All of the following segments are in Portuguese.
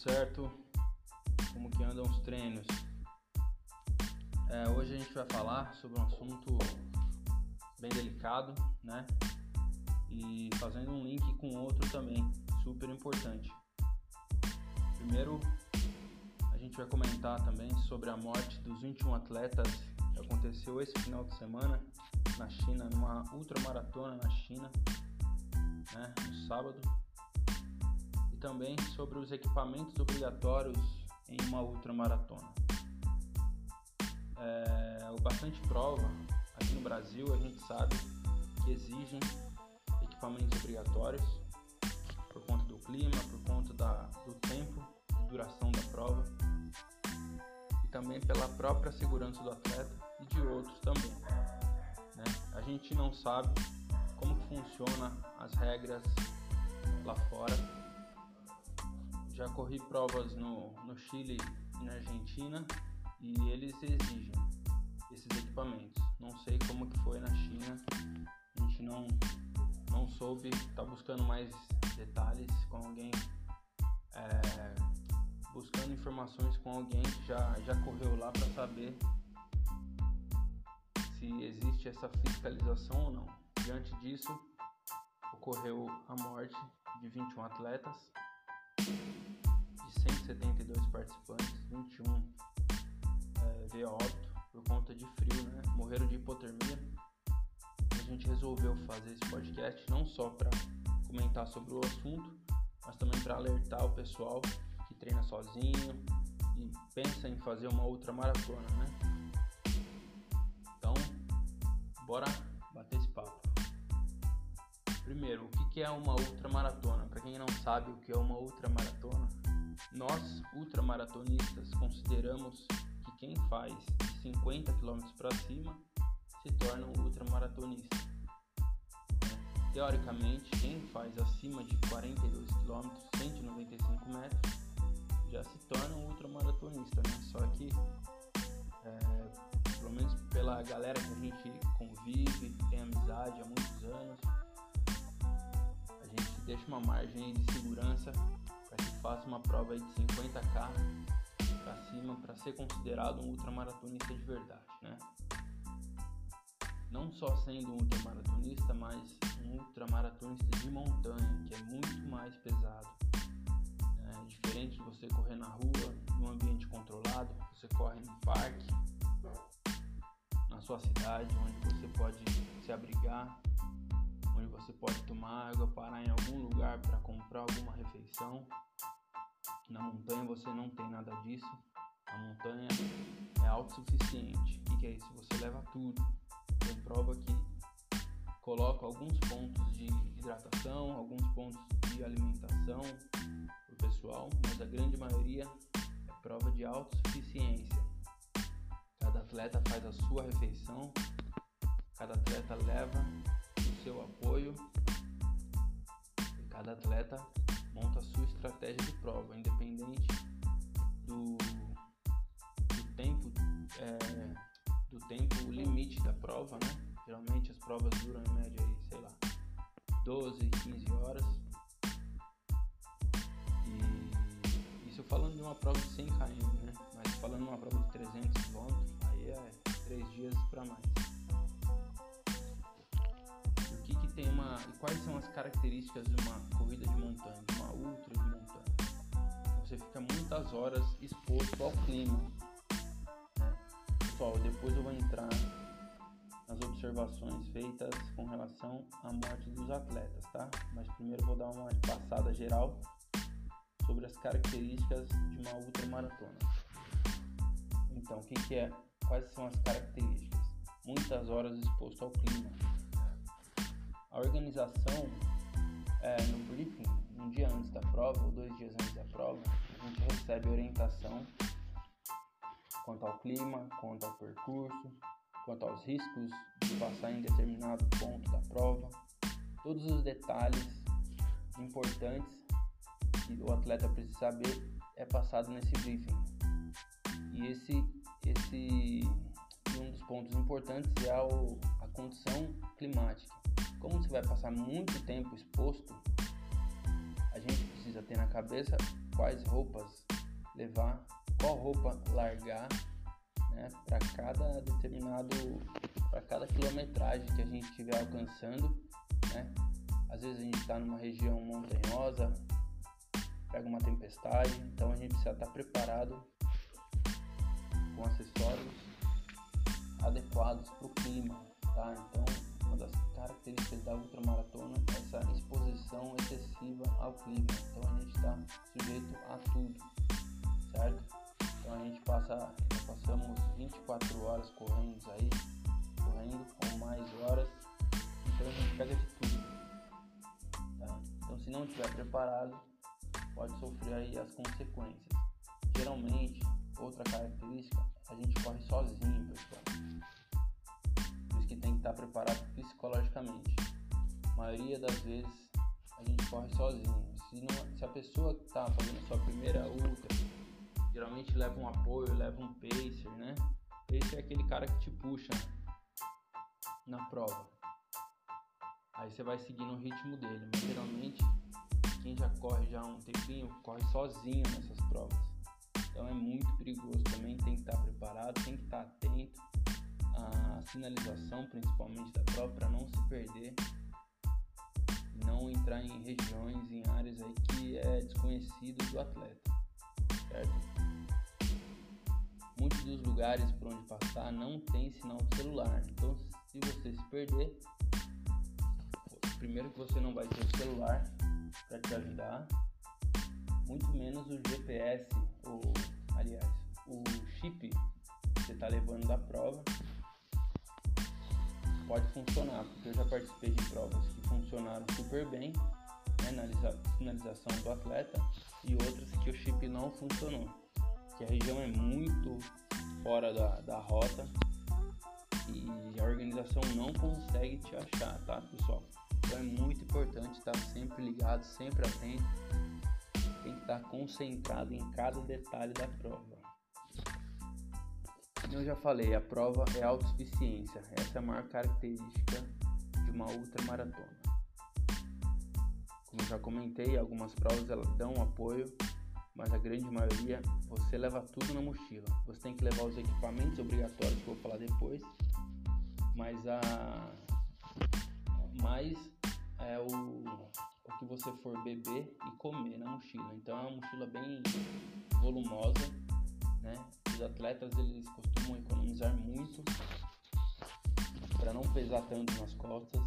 certo? Como que andam os treinos? É, hoje a gente vai falar sobre um assunto bem delicado, né? E fazendo um link com outro também, super importante. Primeiro, a gente vai comentar também sobre a morte dos 21 atletas que aconteceu esse final de semana na China, numa ultramaratona na China, né, no sábado também sobre os equipamentos obrigatórios em uma ultramaratona. É, o bastante prova aqui no Brasil a gente sabe que exigem equipamentos obrigatórios por conta do clima, por conta da, do tempo de duração da prova e também pela própria segurança do atleta e de outros também. Né? A gente não sabe como funciona as regras lá fora já corri provas no, no Chile e na Argentina e eles exigem esses equipamentos. Não sei como que foi na China, a gente não, não soube, está buscando mais detalhes com alguém, é, buscando informações com alguém que já, já correu lá para saber se existe essa fiscalização ou não. Diante disso, ocorreu a morte de 21 atletas 172 participantes, 21 é, veio a óbito por conta de frio, né? Morreram de hipotermia. A gente resolveu fazer esse podcast não só para comentar sobre o assunto, mas também para alertar o pessoal que treina sozinho e pensa em fazer uma outra maratona, né? Então, bora bater esse papo. Primeiro, o que é uma ultramaratona? Para quem não sabe o que é uma ultramaratona, nós, ultramaratonistas, consideramos que quem faz 50 km para cima se torna um ultramaratonista. Teoricamente, quem faz acima de 42 km, 195 metros, já se torna um ultramaratonista, né? Só que, é, pelo menos pela galera que a gente convive, tem amizade há muitos anos, a gente deixa uma margem de segurança para que faça uma prova de 50k para cima para ser considerado um ultramaratonista de verdade, né? Não só sendo um ultramaratonista, mas um ultramaratonista de montanha, que é muito mais pesado. É diferente de você correr na rua, em um ambiente controlado, você corre no parque, na sua cidade, onde você pode se abrigar, onde você pode tomar água, parar em algum lugar para comprar alguma refeição. Na montanha você não tem nada disso. A montanha é autossuficiente. O que é isso? Você leva tudo. Tem prova que coloca alguns pontos de hidratação, alguns pontos de alimentação o pessoal, mas a grande maioria é prova de autossuficiência. Cada atleta faz a sua refeição, cada atleta leva seu apoio e cada atleta monta a sua estratégia de prova, independente do, do tempo é, do tempo limite da prova, né? Geralmente as provas duram em média aí, sei lá, 12, 15 horas. E isso falando de uma prova de 100 km, né? Mas falando de uma prova de 300 km, aí é 3 dias para mais E quais são as características de uma corrida de montanha, de uma ultra de montanha? Você fica muitas horas exposto ao clima. Né? Pessoal, depois eu vou entrar nas observações feitas com relação à morte dos atletas, tá? Mas primeiro vou dar uma passada geral sobre as características de uma ultramaratona. Então, o que, que é? Quais são as características? Muitas horas exposto ao clima a organização é, no briefing, um dia antes da prova ou dois dias antes da prova, a gente recebe orientação quanto ao clima, quanto ao percurso, quanto aos riscos de passar em determinado ponto da prova, todos os detalhes importantes que o atleta precisa saber é passado nesse briefing. E esse, esse um dos pontos importantes é a condição climática como você vai passar muito tempo exposto, a gente precisa ter na cabeça quais roupas levar, qual roupa largar, né, para cada determinado, para cada quilometragem que a gente estiver alcançando, né? Às vezes a gente está numa região montanhosa, pega uma tempestade, então a gente precisa estar tá preparado com acessórios adequados para o clima, tá? Então, uma das características da ultramaratona é essa exposição excessiva ao clima. Então, a gente está sujeito a tudo, certo? Então, a gente passa, passamos 24 horas correndo aí, correndo com mais horas, então a gente pega de tudo, tá? Então, se não estiver preparado, pode sofrer aí as consequências. Geralmente, outra característica, a gente corre sozinho, pessoal. Que tem que estar preparado psicologicamente. A maioria das vezes a gente corre sozinho. Se, não, se a pessoa que está fazendo a sua primeira ultra, geralmente leva um apoio, leva um pacer, né? Pacer é aquele cara que te puxa na prova. Aí você vai seguindo o ritmo dele, mas geralmente quem já corre já há um tempinho corre sozinho nessas provas. Então é muito perigoso também, tem que estar preparado, tem que estar atento à sinalização, principalmente da prova, para não se perder não entrar em regiões, em áreas aí que é desconhecido do atleta, certo? Muitos dos lugares por onde passar não tem sinal de celular, então se você se perder, primeiro que você não vai ter o celular para te ajudar, muito menos o GPS, ou aliás, o chip que você está levando da prova pode funcionar, porque eu já participei de provas que funcionaram super bem né, na finalização do atleta e outras que o chip não funcionou, que a região é muito fora da, da rota e a organização não consegue te achar, tá pessoal? Então é muito importante estar sempre ligado, sempre atento. Tem que estar concentrado em cada detalhe da prova. Eu já falei, a prova é autossuficiência. Essa é a maior característica de uma ultramaratona. Como já comentei, algumas provas dão apoio, mas a grande maioria você leva tudo na mochila. Você tem que levar os equipamentos obrigatórios que eu vou falar depois, mas a mais é o, o que você for beber e comer na mochila. Então é uma mochila bem volumosa, né? Os atletas eles costumam economizar muito para não pesar tanto nas costas,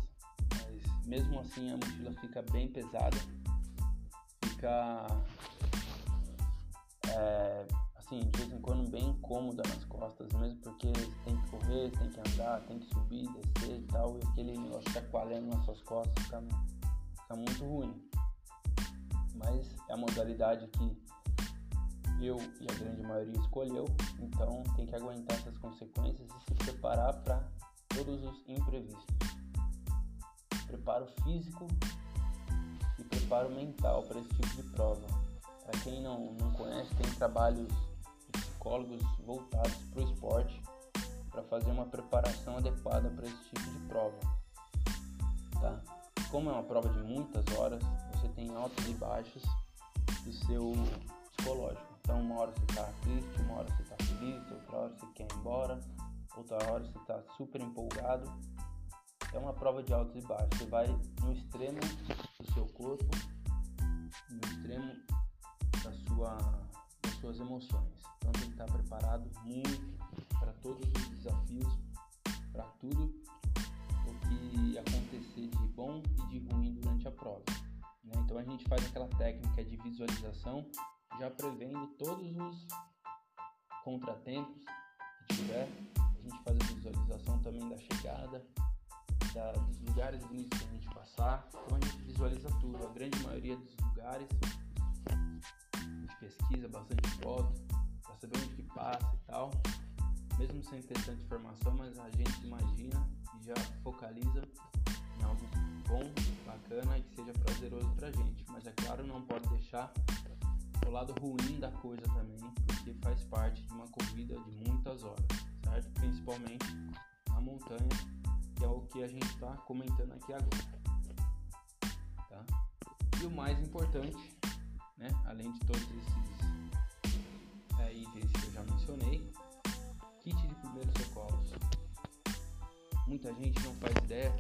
mas mesmo assim a mochila fica bem pesada, fica é, assim, de vez em quando bem incômoda nas costas, mesmo porque tem que correr, tem que andar, tem que subir, descer e tal, e aquele negócio chacoalhando nas suas costas fica, fica muito ruim. Mas é a modalidade que eu e a grande maioria escolheu, então tem que aguentar essas consequências e se preparar para todos os imprevistos. Preparo físico e preparo mental para esse tipo de prova. Para quem não, não conhece, tem trabalhos psicólogos voltados para o esporte para fazer uma preparação adequada para esse tipo de prova. Tá? Como é uma prova de muitas horas, você tem altos e baixos do seu psicológico. Então, uma hora você está triste, uma hora você está feliz, outra hora você quer ir embora, outra hora você está super empolgado. É uma prova de altos e baixos. Você vai no extremo do seu corpo, no extremo da sua, das suas emoções. Então tem que estar preparado muito para todos os desafios, para tudo o que acontecer de bom e de ruim durante a prova. Né? Então a gente faz aquela técnica de visualização, já prevendo todos os contratempos que tiver. A gente faz a visualização também da chegada, da, dos lugares bonitos que a gente passar. Então a gente visualiza tudo, a grande maioria dos lugares. A gente pesquisa bastante foto, para saber onde que passa e tal. Mesmo sem ter tanta informação, mas a gente imagina e já focaliza em algo bom, bacana e que seja prazeroso pra gente. Mas é claro, não pode deixar o lado ruim da coisa também, porque faz parte de uma corrida de muitas horas, certo? Principalmente na montanha, que é o que a gente está comentando aqui agora. Tá? E o mais importante né? Além de todos esses é, itens que eu já mencionei. Kit de primeiros socorros. Muita gente não faz ideia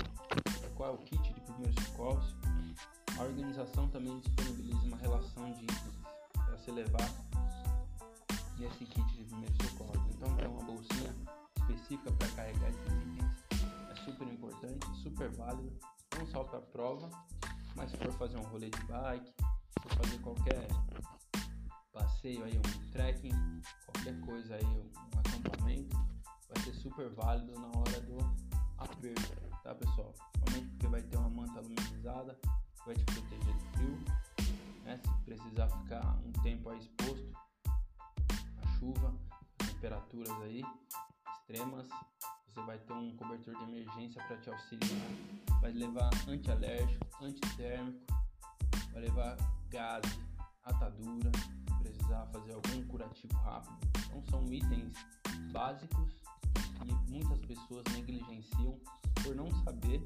qual é o kit de primeiros socorros. A organização também disponibiliza uma relação de se levar nesse kit de primeiros socorros. Então tem uma bolsinha específica para carregar esses itens. É super importante, super válido, não só para prova, mas se for fazer um rolê de bike, for fazer qualquer passeio aí, um trekking, qualquer coisa aí, um acampamento, vai ser super válido na hora do aperto, tá pessoal? Principalmente porque vai ter uma manta luminizada, vai te proteger do frio, né? Se precisar ficar um tempo aí exposto à chuva, temperaturas aí extremas, você vai ter um cobertor de emergência para te auxiliar, vai levar antialérgico, antitérmico, vai levar gás, atadura, precisar fazer algum curativo rápido. Então são itens básicos que muitas pessoas negligenciam por não saber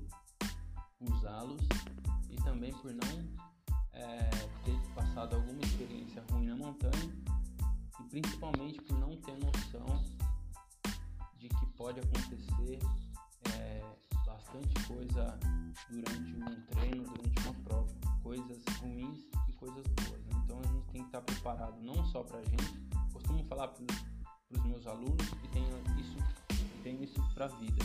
usá-los e também por não é, ter passado alguma experiência ruim na montanha e principalmente por não ter noção de que pode acontecer é, bastante coisa durante um treino, durante uma prova, coisas ruins e coisas boas. Né? Então a gente tem que estar preparado não só para a gente, costumo falar para os meus alunos que tenho isso, isso para a vida,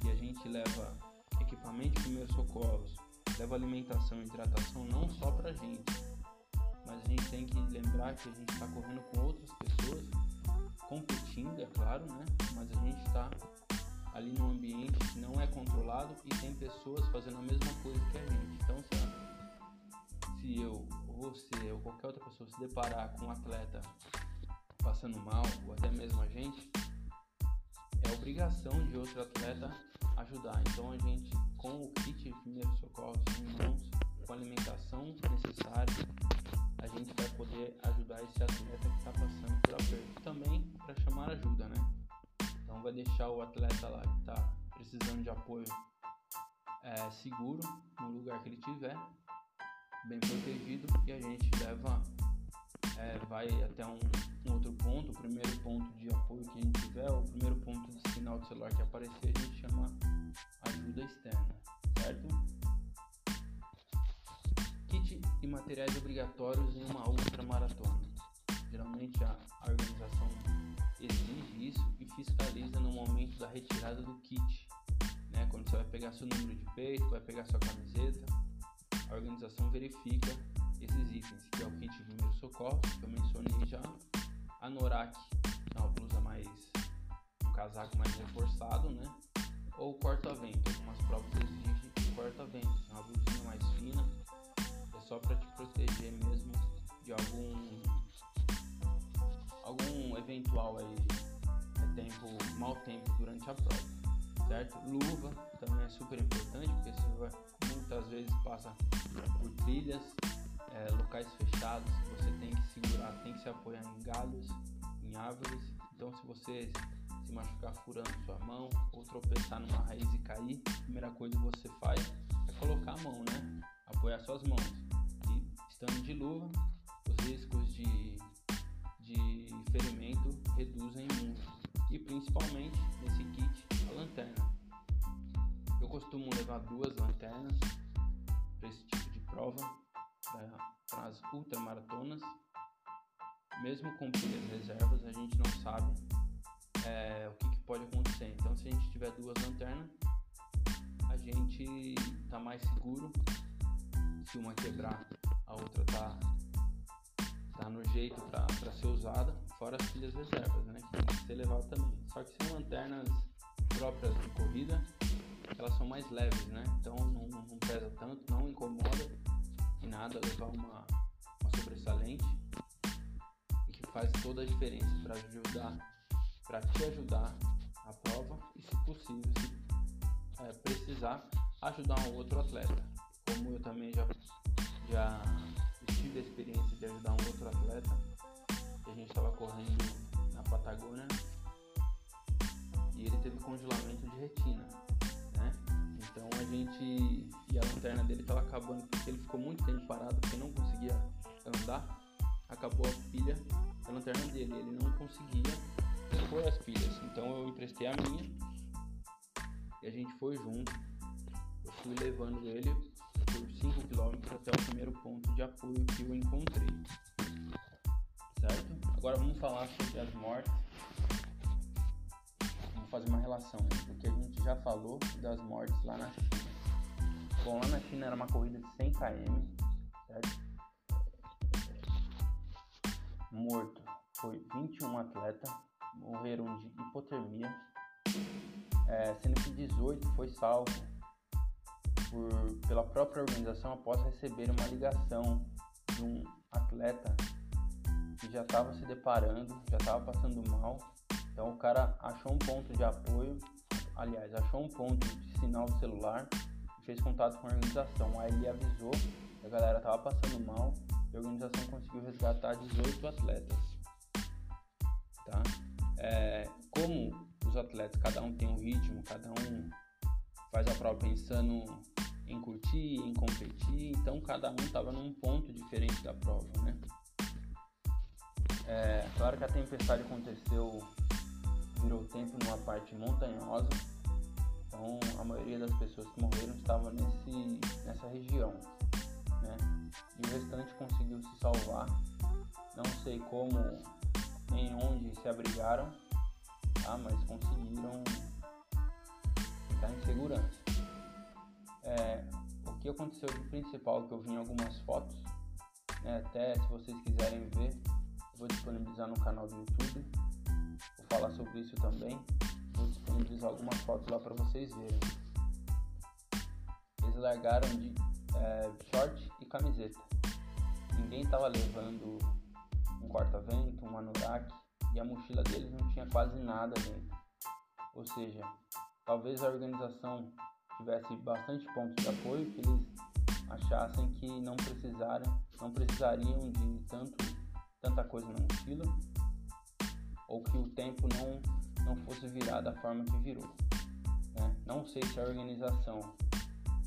que a gente leva equipamento de primeiros socorros, leva alimentação e hidratação não só para a gente, mas a gente tem que lembrar que a gente está correndo com outras pessoas competindo, é claro, né? Mas a gente está ali num ambiente que não é controlado e tem pessoas fazendo a mesma coisa que a gente. Então, se, se eu, você, ou qualquer outra pessoa se deparar com um atleta passando mal, ou até mesmo a gente, é obrigação de outro atleta ajudar. Então, a gente, com o kit de primeiros socorros em mãos, com a alimentação necessária, a gente vai poder ajudar esse atleta que está passando por aperto. Também para chamar ajuda, né? Então vai deixar o atleta lá que está precisando de apoio é, seguro no lugar que ele estiver, bem protegido, e a gente leva, é, vai até um, um, outro ponto, o primeiro ponto de apoio que a gente tiver, o primeiro ponto de sinal de celular que aparecer, a gente chama ajuda externa, certo? e materiais obrigatórios em uma ultramaratona. Geralmente a organização exige isso e fiscaliza no momento da retirada do kit. Né? Quando você vai pegar seu número de peito, vai pegar sua camiseta, a organização verifica esses itens, que é o kit de primeiros socorros, que eu mencionei já, a Norak, que é uma blusa mais, um casaco mais reforçado, né? Ou corta-vento, algumas provas exigem corta-vento, é uma blusinha mais fina, só para te proteger mesmo de algum algum eventual aí é tempo mau tempo durante a prova certo? Luva também é super importante porque você vai, muitas vezes passa por trilhas é, locais fechados você tem que segurar tem que se apoiar em galhos em árvores então se você se machucar furando sua mão ou tropeçar numa raiz e cair a primeira coisa que você faz é colocar a mão né apoiar suas mãos estando de luva, os riscos de, de ferimento reduzem muito. E principalmente nesse kit, a lanterna. Eu costumo levar duas lanternas para esse tipo de prova, para as ultramaratonas. Mesmo com reservas, a gente não sabe é, o que, que pode acontecer. Então, se a gente tiver duas lanternas, a gente está mais seguro se uma quebrar a outra tá, tá no jeito para ser usada, fora as pilhas reservas, né? Que tem que ser levado também. Só que são lanternas próprias de corrida, elas são mais leves, né? Então não, não pesa tanto, não incomoda nada levar uma, uma sobressalente e que faz toda a diferença para ajudar, para te ajudar a prova e se possível, se é, precisar, ajudar um outro atleta. Como eu também já já tive a experiência de ajudar um outro atleta que a gente estava correndo na Patagônia e ele teve congelamento de retina? Então a gente e a lanterna dele estava acabando porque ele ficou muito tempo parado porque não conseguia andar acabou a pilha da lanterna dele. Ele não conseguia pôr as pilhas. Então eu emprestei a minha e a gente foi junto. Eu fui levando ele por 5 km até o primeiro ponto de apoio que eu encontrei. Certo? Agora vamos falar sobre as mortes. Fazer uma relação, né? porque a gente já falou das mortes lá na China. Bom, lá na China era uma corrida de 100 km, certo? Morto foi 21 atletas, morreram de hipotermia, é, sendo que 18 foi salvo por, pela própria organização após receber uma ligação de um atleta que já estava se deparando, já estava passando mal. Então o cara achou um ponto de apoio, aliás, achou um ponto de sinal do celular fez contato com a organização. Aí ele avisou que a galera estava passando mal e a organização conseguiu resgatar 18 atletas. Tá? É, como os atletas, cada um tem um ritmo, cada um faz a prova pensando em curtir, em competir, então cada um estava num ponto diferente da prova, né? É, claro que a tempestade aconteceu, virou tempo numa parte montanhosa, então a maioria das pessoas que morreram estava nesse, nessa região, né? E o restante conseguiu se salvar, não sei como nem onde se abrigaram, tá? mas conseguiram ficar em segurança. É, o que aconteceu de principal que eu vi em algumas fotos, né? até se vocês quiserem ver, vou disponibilizar no canal do YouTube, falar sobre isso também, vou disponibilizar algumas fotos lá para vocês verem. Eles largaram de é, short e camiseta. Ninguém estava levando um corta-vento, um anorak, e a mochila deles não tinha quase nada dentro. Ou seja, talvez a organização tivesse bastante pontos de apoio que eles achassem que não precisaram, não precisariam de tanto, tanta coisa na mochila ou que o tempo não não fosse virar da forma que virou. Né? Não sei se a organização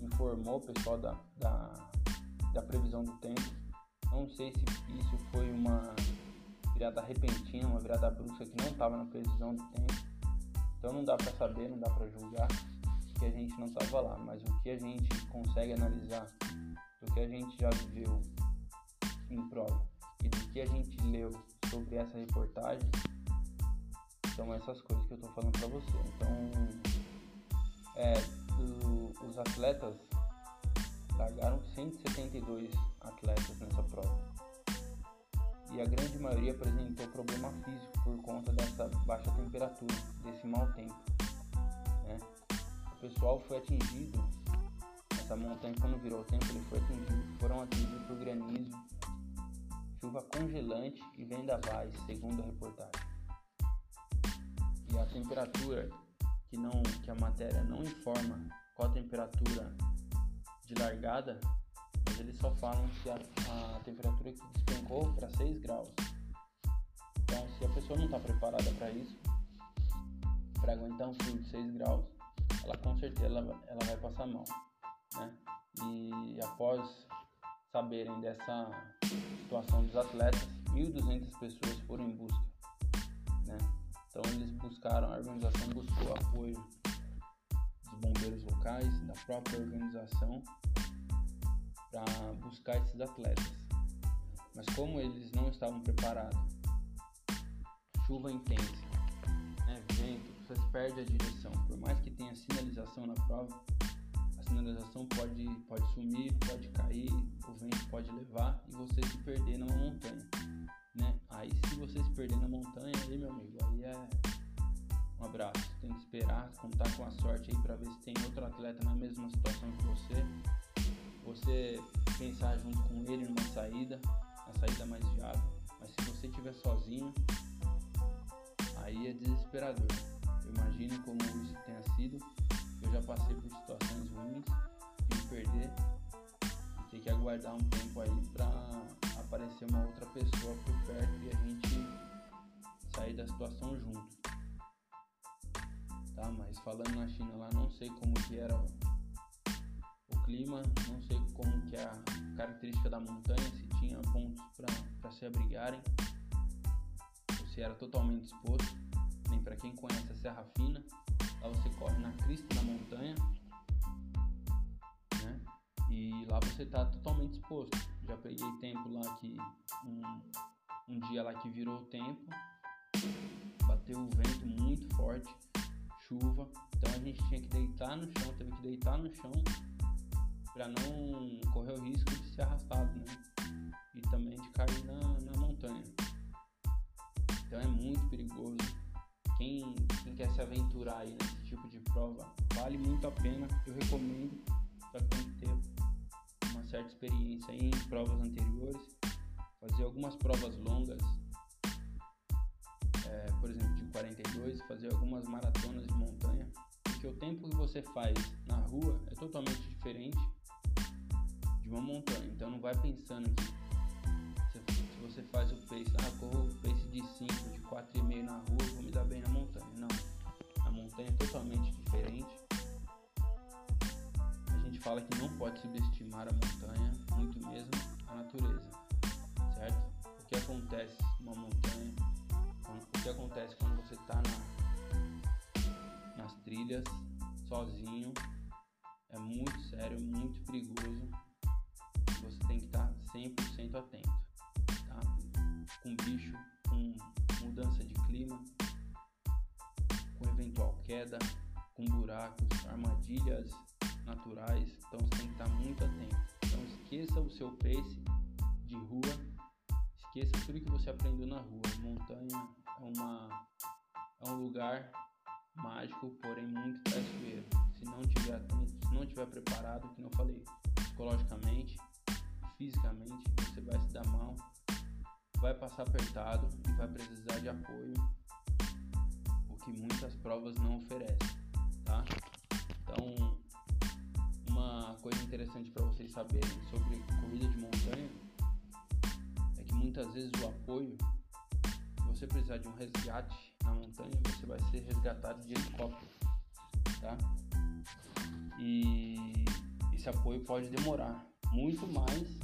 informou o pessoal da, da, da previsão do tempo. Não sei se isso foi uma virada repentina, uma virada brusca que não estava na previsão do tempo. Então não dá para saber, não dá para julgar que a gente não estava lá, mas o que a gente consegue analisar do que a gente já viveu em prova e do que a gente leu sobre essa reportagem são essas coisas que eu estou falando para você. Então, é, do, os atletas largaram 172 atletas nessa prova e a grande maioria apresentou problema físico por conta dessa baixa temperatura, desse mau tempo. Né? O pessoal foi atingido, essa montanha quando virou o tempo, ele foi atingido, foram atingidos por granizo, chuva congelante e vendavais, segundo a reportagem. E a temperatura que não que a matéria não informa qual a temperatura de largada mas eles só falam que a, a temperatura que despencou para 6 graus. Então, se a pessoa não está preparada para isso, para aguentar um frio de 6 graus, ela com certeza ela, ela vai passar mal. Né? E após saberem dessa situação dos atletas, 1.200 pessoas foram em busca. Né? Então eles buscaram, a organização buscou apoio dos bombeiros locais, da própria organização para buscar esses atletas. Mas como eles não estavam preparados, chuva intensa, né, vento, você perde a direção. Por mais que tenha sinalização na prova, a sinalização pode, pode sumir, pode cair, o vento pode levar e você se perder numa montanha. Né? Aí se você se perder na montanha, aí meu amigo, um abraço. Tem que esperar, contar com a sorte aí para ver se tem outro atleta na mesma situação que você você pensar junto com ele numa saída, a saída mais viável. Mas se você estiver sozinho, aí é desesperador. Eu imagino como isso tenha sido. Eu já passei por situações ruins de me perder e ter que aguardar um tempo aí para aparecer uma outra pessoa por perto e a gente sair da situação junto. Tá, mas falando na China lá, não sei como que era clima, não sei como que é a característica da montanha, se tinha pontos para se abrigarem, ou se era totalmente exposto. Nem para quem conhece a Serra Fina, lá você corre na crista da montanha, né? E lá você está totalmente exposto. Já peguei tempo lá que um, um dia lá que virou o tempo, bateu o vento muito forte, chuva, então a gente tinha que deitar no chão, teve que deitar no chão para não correr o risco de ser arrastado, né? E também de cair na, na montanha. Então é muito perigoso. Quem, quem quer se aventurar aí nesse tipo de prova, vale muito a pena. Eu recomendo, só que tem que ter uma certa experiência em provas anteriores, fazer algumas provas longas, 42 e fazer algumas maratonas de montanha, porque o tempo que você faz na rua é totalmente diferente de uma montanha. Então não vai pensando que se você faz o pace, ah, corro o pace de 5, de 4,5 na rua, vou me dar bem na montanha. Não, a montanha é totalmente diferente. A gente fala que não pode subestimar a montanha, muito mesmo a natureza, certo? O que acontece numa montanha o que acontece quando você está na, nas trilhas sozinho, é muito sério, muito perigoso você tem que estar 100% atento, tá? Com bicho, com mudança de clima, com eventual queda, com buracos, armadilhas naturais, então você tem que estar muito atento. Então esqueça o seu pace de rua, esqueça tudo que você aprendeu na rua. Montanha é uma é um lugar mágico, porém muito traiçoeiro. Se não tiver atento, se não tiver preparado, que não falei, psicologicamente, fisicamente, você vai se dar mal, vai passar apertado e vai precisar de apoio, o que muitas provas não oferecem, tá? Então, uma coisa interessante para vocês saberem sobre corrida de montanha é que muitas vezes o apoio, você precisar de um resgate na montanha, você vai ser resgatado de helicóptero, tá? E esse apoio pode demorar muito mais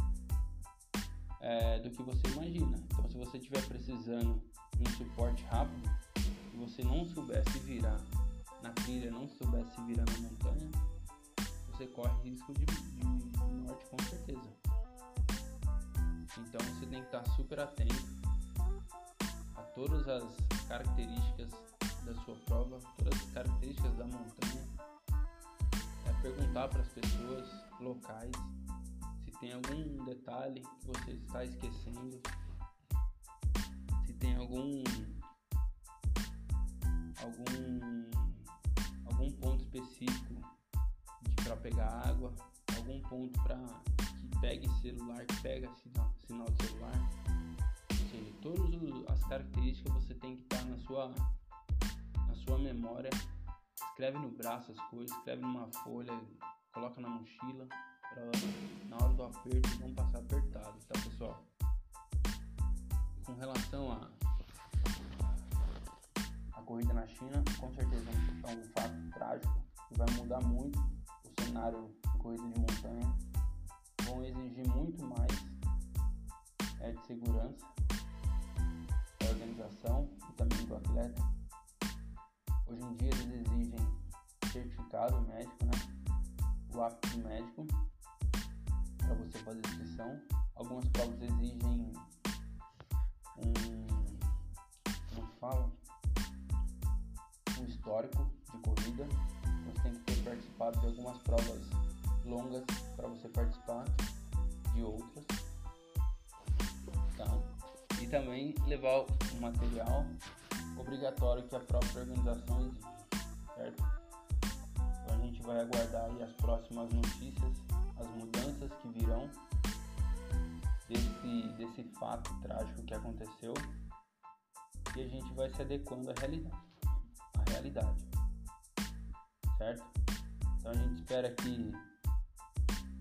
é, do que você imagina. Então, se você estiver precisando de um suporte rápido e você não souber se virar na trilha, não souber se virar na montanha, você corre risco de, de, morte com certeza. Então, você tem que estar super atento todas as características da sua prova, todas as características da montanha. É perguntar para as pessoas locais tem algum detalhe que você está esquecendo, se tem algum algum algum ponto específico para pegar água, algum ponto para que pegue celular, que pega sinal, sinal de celular. Todas as características você tem que estar na sua na sua memória. Escreve no braço as coisas, escreve numa folha, coloca na mochila para na hora do aperto não passar apertado, tá pessoal? Com relação a a corrida na China, com certeza é um fato trágico que vai mudar muito o cenário de corrida de montanha. Vão exigir muito mais é, de segurança organização e também do atleta. Hoje em dia eles exigem certificado médico, né? O apto médico para você fazer inscrição. Algumas provas exigem um, como fala, um histórico de corrida. Você tem que ter participado de algumas provas longas para você participar de outras. Também levar o material obrigatório que a própria organização exige, certo? Então a gente vai aguardar as próximas notícias as mudanças que virão desse, desse fato trágico que aconteceu e a gente vai se adequando à realidade, à realidade, certo? Então a gente espera que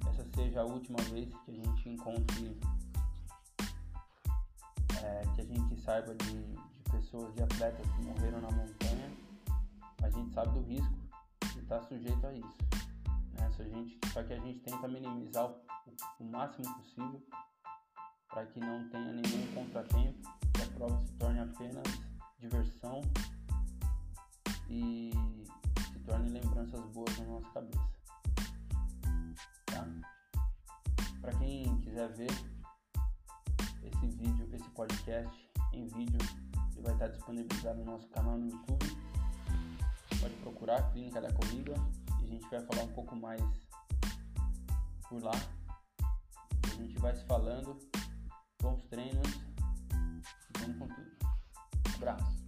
essa seja a última vez que a gente encontre, é, que a gente saiba de, de pessoas, de atletas que morreram na montanha. A gente sabe do risco e está sujeito a isso isso. A gente, só que a gente tenta minimizar o, o máximo possível para que não tenha nenhum contratempo, que a prova se torne apenas diversão e se torne lembranças boas na nossa cabeça. Tá? Para quem quiser ver esse vídeo, esse podcast em vídeo, ele vai estar disponibilizado no nosso canal no YouTube. Pode procurar Clínica da Corrida e a gente vai falar um pouco mais por lá. A gente vai se falando bons treinos e vamos com tudo. Abraço.